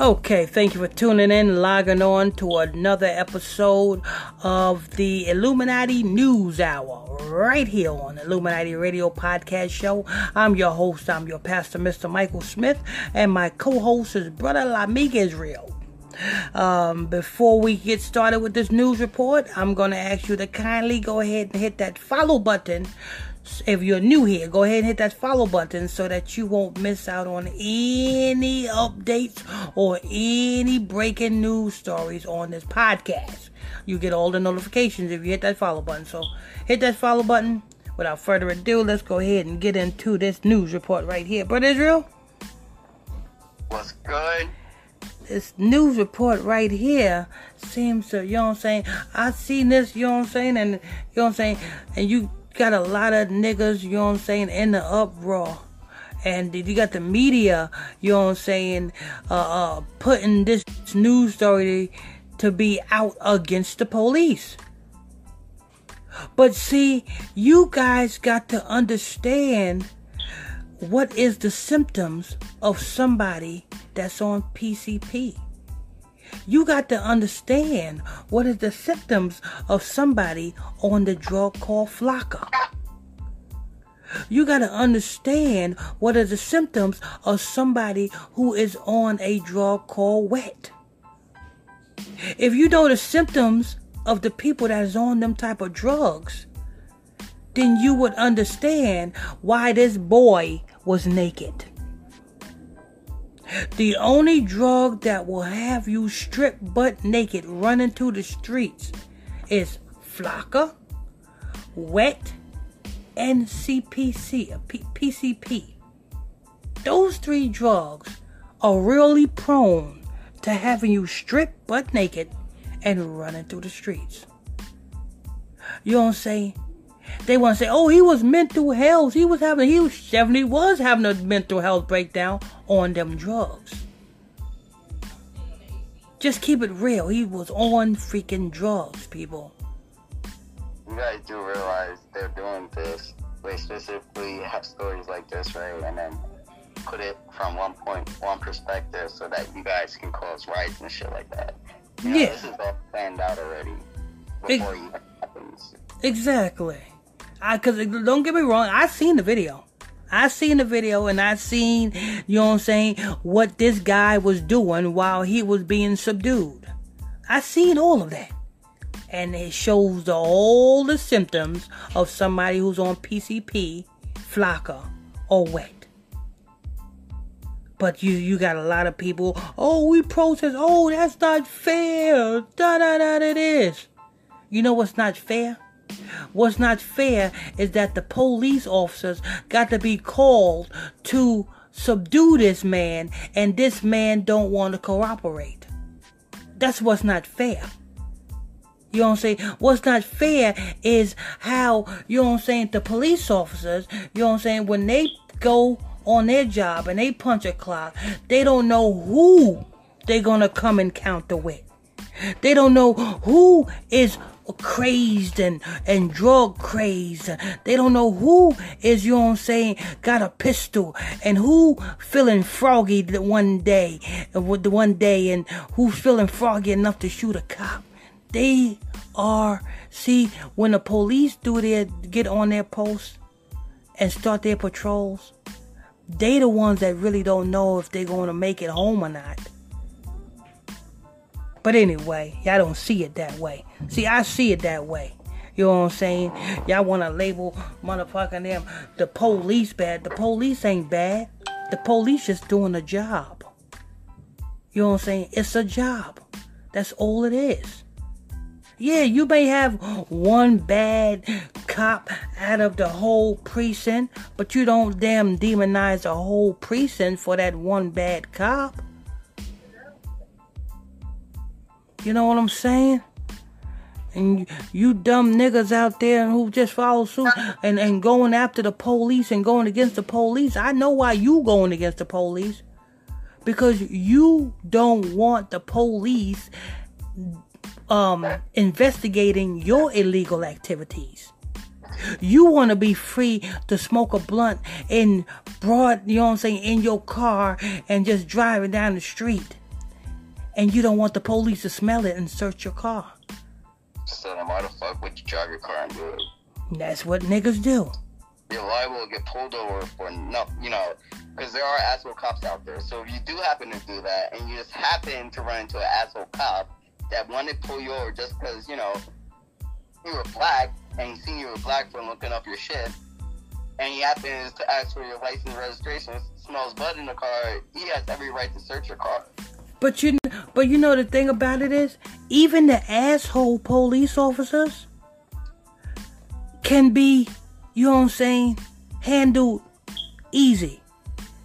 Okay, thank you for tuning in, logging on to another episode of the Illuminati News Hour right here on Illuminati Radio Podcast Show. I'm your host, I'm your pastor, Mr. Michael Smith, and my co host is Brother Lamig Israel. Um, before we get started with this news report, I'm going to ask you to kindly go ahead and hit that follow button if you're new here, go ahead and hit that follow button so that you won't miss out on any updates or any breaking news stories on this podcast. You get all the notifications if you hit that follow button. So hit that follow button. Without further ado, let's go ahead and get into this news report right here. Brother Israel? What's good? This news report right here seems to, you know what I'm saying? I seen this, you know what I'm saying? And, you know what I'm saying? And you got a lot of niggas, you know what I'm saying, in the uproar. And you got the media, you know what I'm saying, uh, uh, putting this news story to be out against the police. But see, you guys got to understand what is the symptoms of somebody that's on PCP you got to understand what is the symptoms of somebody on the drug called Flakka. You got to understand what are the symptoms of somebody who is on a drug called wet. If you know the symptoms of the people that is on them type of drugs, then you would understand why this boy was naked. The only drug that will have you stripped butt naked running through the streets is Flakka, Wet, and CPC, P- PCP. Uh, Those three drugs are really prone to having you stripped butt naked and running through the streets. You don't say they want to say, "Oh, he was mental health. He was having. He was definitely was having a mental health breakdown on them drugs." Just keep it real. He was on freaking drugs, people. You guys do realize they're doing this. They specifically have stories like this, right? And then put it from one point, one perspective, so that you guys can cause riots and shit like that. You know, yeah. This is all planned out already before it, even happens. Exactly. I cause don't get me wrong, I seen the video. I seen the video and I seen, you know what I'm saying, what this guy was doing while he was being subdued. I seen all of that. And it shows all the symptoms of somebody who's on PCP, Flakka, or wet. But you you got a lot of people, oh, we protest, oh, that's not fair. Da da da it is. You know what's not fair? What's not fair is that the police officers got to be called to subdue this man and this man don't want to cooperate. That's what's not fair. You know what I'm saying? What's not fair is how, you know what I'm saying, the police officers, you know what I'm saying, when they go on their job and they punch a clock, they don't know who they're gonna come and counter with. They don't know who is crazed and, and drug crazed. They don't know who is, you know what I'm saying, got a pistol and who feeling froggy the one day, with the one day and who's feeling froggy enough to shoot a cop. They are, see, when the police do their, get on their posts and start their patrols, they the ones that really don't know if they're going to make it home or not. But anyway, y'all don't see it that way. See, I see it that way. You know what I'm saying? Y'all want to label motherfucking them the police bad. The police ain't bad. The police just doing a job. You know what I'm saying? It's a job. That's all it is. Yeah, you may have one bad cop out of the whole precinct, but you don't damn demonize the whole precinct for that one bad cop. You know what I'm saying? And you dumb niggas out there who just follow suit and, and going after the police and going against the police. I know why you going against the police. because you don't want the police um, investigating your illegal activities. You want to be free to smoke a blunt in broad, you know what I'm saying, in your car and just driving down the street. And you don't want the police to smell it and search your car. So then why the fuck would you drive your car and do it? That's what niggas do. You're liable to get pulled over for no, you know, because there are asshole cops out there. So if you do happen to do that, and you just happen to run into an asshole cop that wanted to pull you over just because you know you were black, and he seen you were black from looking up your shit, and he happens to ask for your license registration, smells blood in the car, he has every right to search your car. But you, but you know the thing about it is, even the asshole police officers can be, you know what I'm saying, handled easy.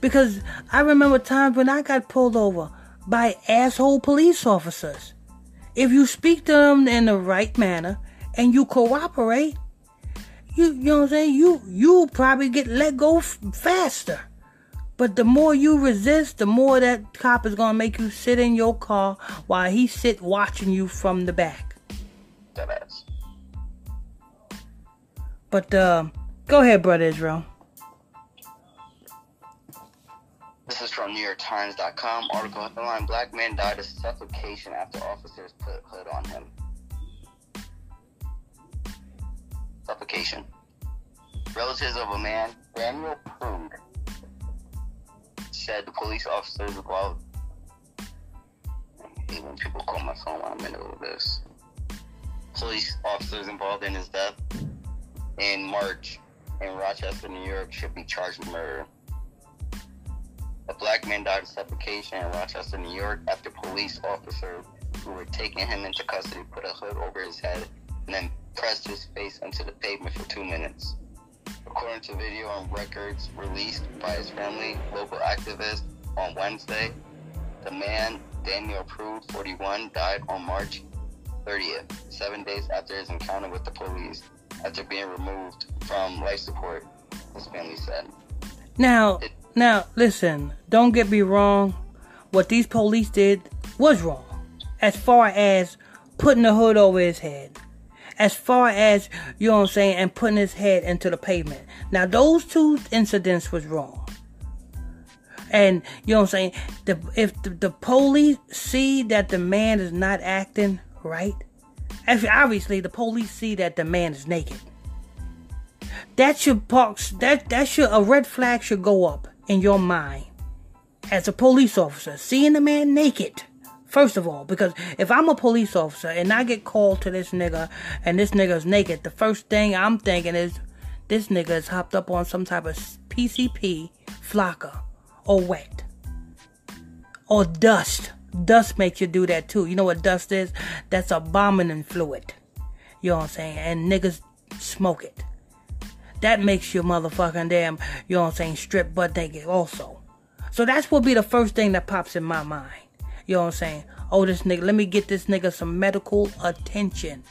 Because I remember times when I got pulled over by asshole police officers. If you speak to them in the right manner and you cooperate, you you know what I'm saying, you you probably get let go f- faster. But the more you resist, the more that cop is gonna make you sit in your car while he sit watching you from the back. Dumbass. But uh, go ahead, brother Israel. This is from NewYorkTimes.com. Article headline: Black man died of suffocation after officers put hood on him. Suffocation. Relatives of a man, Daniel Prude, said the police officers involved. When people call my phone when I'm in the middle of this. Police officers involved in his death in March in Rochester, New York, should be charged with murder. A black man died of suffocation in Rochester, New York, after police officers who were taking him into custody put a hood over his head and then pressed his face into the pavement for two minutes. According to video and records released by his family, local activists on Wednesday, the man, Daniel Prude, 41, died on March 30th, seven days after his encounter with the police, after being removed from life support, his family said. Now, now, listen, don't get me wrong. What these police did was wrong. As far as putting the hood over his head. As far as, you know what I'm saying, and putting his head into the pavement. Now, those two incidents was wrong. And, you know what I'm saying, the, if the, the police see that the man is not acting right, obviously, the police see that the man is naked. That should box, that, that should, a red flag should go up in your mind as a police officer, seeing the man naked. First of all, because if I'm a police officer and I get called to this nigga and this nigga's naked, the first thing I'm thinking is this nigga is hopped up on some type of PCP, Flakka, or wet. Or dust. Dust makes you do that too. You know what dust is? That's a bombing fluid. You know what I'm saying? And niggas smoke it. That makes you motherfucking damn, you know what I'm saying, strip butt naked also. So that's what be the first thing that pops in my mind. You know what I'm saying? Oh, this nigga, let me get this nigga some medical attention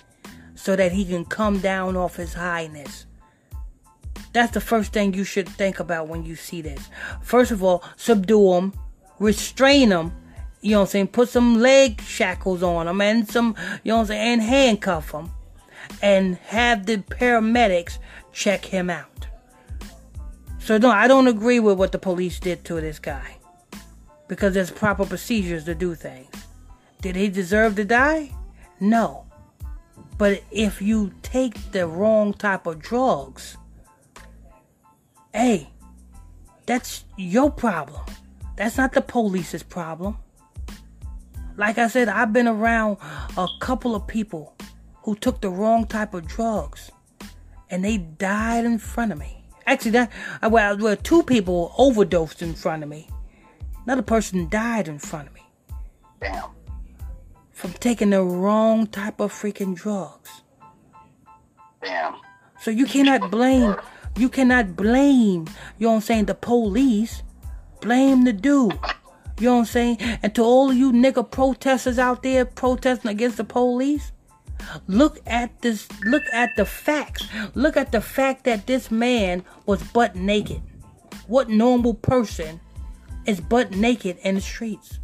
so that he can come down off his highness. That's the first thing you should think about when you see this. First of all, subdue him, restrain him, you know what I'm saying? Put some leg shackles on him and some, you know what I'm saying, and handcuff him. And have the paramedics check him out. So no, I don't agree with what the police did to this guy because there's proper procedures to do things. Did he deserve to die? No. But if you take the wrong type of drugs, hey, that's your problem. That's not the police's problem. Like I said, I've been around a couple of people who took the wrong type of drugs and they died in front of me. Actually, that well, well, two people overdosed in front of me. Another person died in front of me. Damn. From taking the wrong type of freaking drugs. Damn. So you cannot blame, you cannot blame, you know what I'm saying, the police. Blame the dude. You know what I'm saying? And to all of you nigga protesters out there protesting against the police, look at this, look at the facts. Look at the fact that this man was butt naked. What normal person is butt naked in the streets.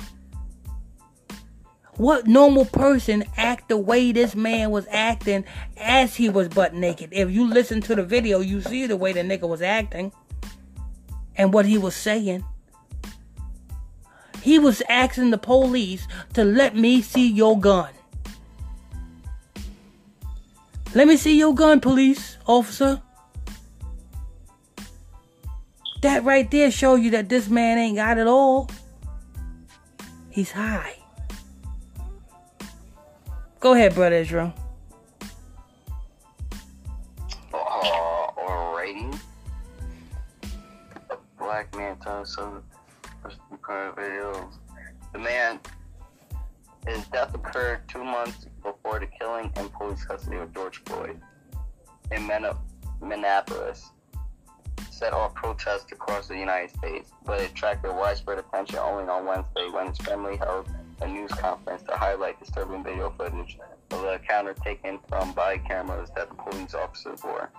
What normal person act the way this man was acting as he was butt naked? If you listen to the video, you see the way the nigga was acting and what he was saying. He was asking the police to let me see your gun. Let me see your gun, police officer. That right there show you that this man ain't got it all. He's high. Go ahead, brother Israel. Uh. A black man tells some current videos. The man, his death occurred two months before the killing in police custody of George Floyd in Minneapolis set off protests across the United States, but it attracted widespread attention only on Wednesday when his family held a news conference to highlight disturbing video footage of the encounter taken from body cameras that the police officers wore.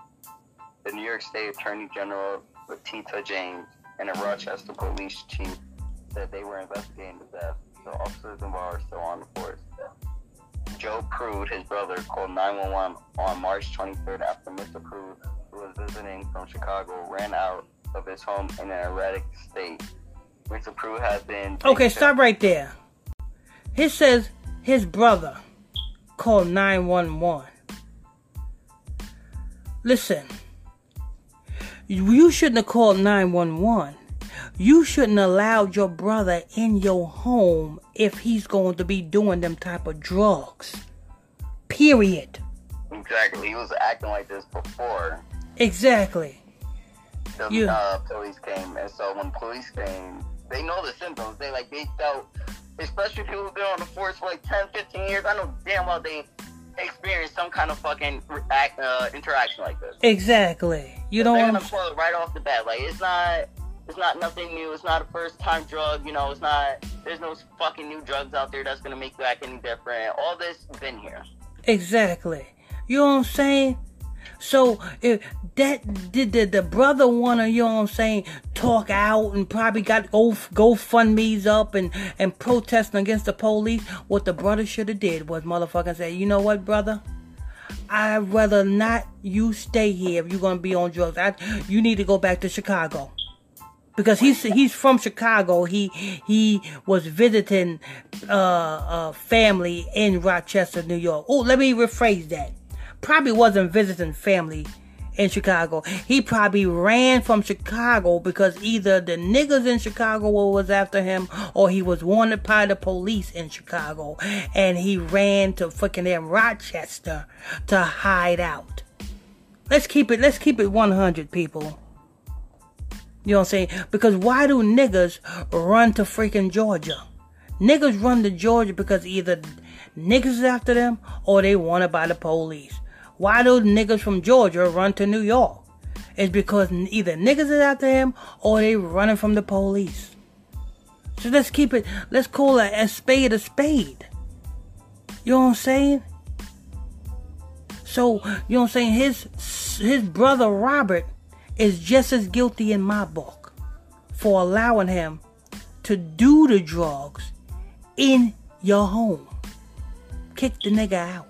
The New York State Attorney General Letitia James and a Rochester police chief said they were investigating the death. The officers involved are still on the force. Joe Prude, his brother, called 911 on March 23rd after Mr. Prude was visiting from Chicago ran out of his home in an erratic state. Mr. Prude had been. Okay, stop right there. He says his brother called 911. Listen, you shouldn't have called 911. You shouldn't allowed your brother in your home if he's going to be doing them type of drugs. Period. Exactly. He was acting like this before. Exactly. The yeah. uh, police came, and so when police came, they know the symptoms. They like they felt, especially people who've been on the force for like 10, 15 years. I know damn well they experienced some kind of fucking act, uh, interaction like this. Exactly. You don't. They're gonna pull it right off the bat. Like it's not. It's not nothing new. It's not a first time drug. You know, it's not. There's no fucking new drugs out there that's gonna make you act any different. All this been here. Exactly. You know what I'm saying? So if that did the, the brother wanna, you know what I'm saying, talk out and probably got go GoFundMe's up and and protesting against the police, what the brother should have did was motherfucking say, you know what, brother? I'd rather not you stay here if you're gonna be on drugs. I, you need to go back to Chicago because he's he's from Chicago. He he was visiting uh, uh family in Rochester, New York. Oh, let me rephrase that probably wasn't visiting family in Chicago. He probably ran from Chicago because either the niggas in Chicago was after him or he was wanted by the police in Chicago and he ran to fucking in Rochester to hide out. Let's keep it let's keep it 100 people. You know what I'm saying? Because why do niggas run to freaking Georgia? Niggas run to Georgia because either niggas is after them or they wanted by the police. Why do niggas from Georgia run to New York? It's because either niggas is after him or they running from the police. So let's keep it, let's call a, a spade a spade. You know what I'm saying? So, you know what I'm saying? His, his brother Robert is just as guilty in my book for allowing him to do the drugs in your home. Kick the nigga out.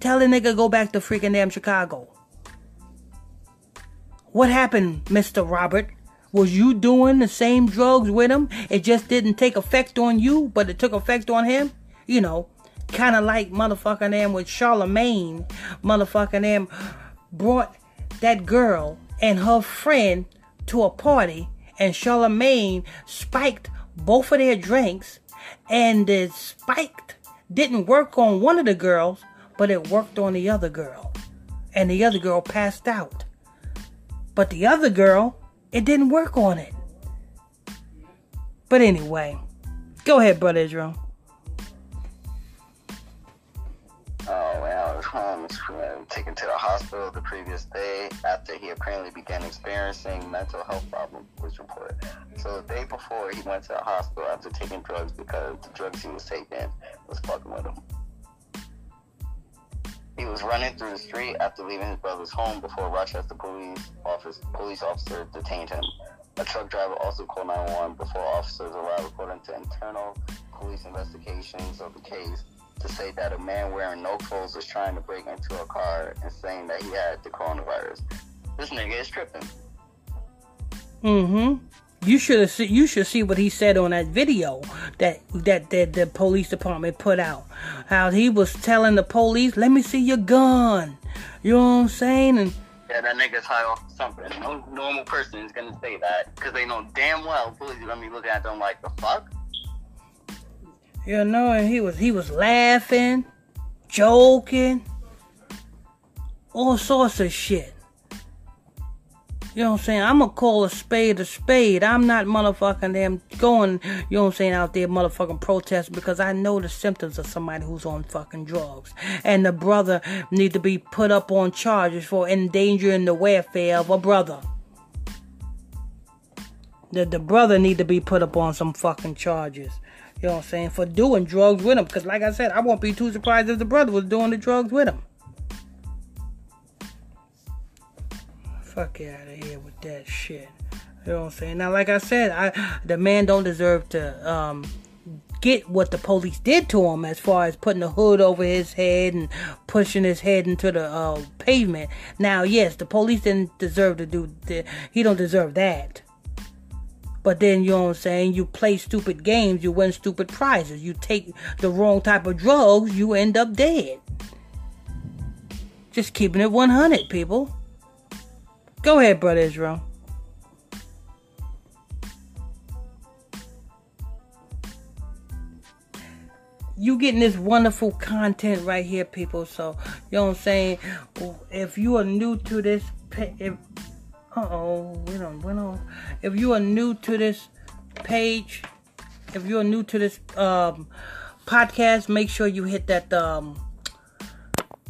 Tell the nigga go back to freaking damn Chicago. What happened, Mr. Robert? Was you doing the same drugs with him? It just didn't take effect on you, but it took effect on him? You know, kind of like motherfucking them with Charlamagne. Motherfucking them brought that girl and her friend to a party, and Charlamagne spiked both of their drinks, and the spiked didn't work on one of the girls, but it worked on the other girl. And the other girl passed out. But the other girl, it didn't work on it. But anyway, go ahead, Brother Israel. Oh, well, um, taken to the hospital the previous day after he apparently began experiencing mental health problems, was reported. So the day before, he went to the hospital after taking drugs because the drugs he was taking was fucking with him. He was running through the street after leaving his brother's home before Rochester police office police officer detained him. A truck driver also called 911 before officers arrived, according to internal police investigations of the case, to say that a man wearing no clothes was trying to break into a car and saying that he had the coronavirus. This nigga is tripping. Mm-hmm. You should have see, you should see what he said on that video that, that that the police department put out. How he was telling the police, "Let me see your gun." You know what I'm saying? And yeah, that nigga's high off something. No normal person is gonna say that because they know damn well police are gonna be looking at them like the fuck. You know, and he was he was laughing, joking, all sorts of shit. You know what I'm saying? I'm gonna call a spade a spade. I'm not motherfucking them going, you know what I'm saying, out there motherfucking protesting because I know the symptoms of somebody who's on fucking drugs. And the brother need to be put up on charges for endangering the welfare of a brother. The, the brother need to be put up on some fucking charges. You know what I'm saying? For doing drugs with him. Because like I said, I won't be too surprised if the brother was doing the drugs with him. Fuck out of here with that shit. You know what I'm saying? Now, like I said, I the man don't deserve to um, get what the police did to him as far as putting the hood over his head and pushing his head into the uh, pavement. Now, yes, the police didn't deserve to do that. He don't deserve that. But then, you know what I'm saying? You play stupid games, you win stupid prizes. You take the wrong type of drugs, you end up dead. Just keeping it 100, people. Go ahead, Brother Israel. You getting this wonderful content right here, people. So, you know what I'm saying? If you are new to this, if uh oh, we don't, we don't. If you are new to this page, if you are new to this um, podcast, make sure you hit that um,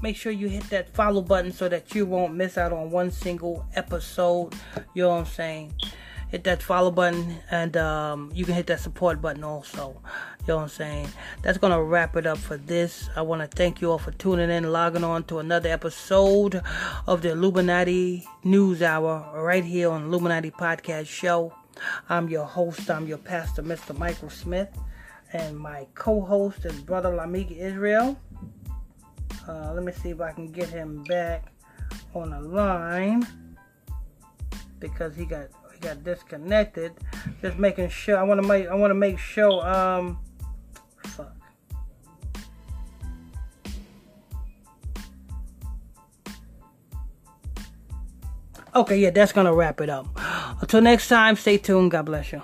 make sure you hit that follow button so that you won't miss out on one single episode. You know what I'm saying? Hit that follow button and um, you can hit that support button also. You know what I'm saying? That's going to wrap it up for this. I want to thank you all for tuning in, logging on to another episode of the Illuminati News Hour right here on Illuminati Podcast Show. I'm your host, I'm your pastor, Mr. Michael Smith, and my co host is Brother Lamika Israel. Uh, let me see if I can get him back on the line because he got he got disconnected. Just making sure. I want to make I want to make sure. Um, fuck. Okay, yeah, that's gonna wrap it up. Until next time, stay tuned. God bless you.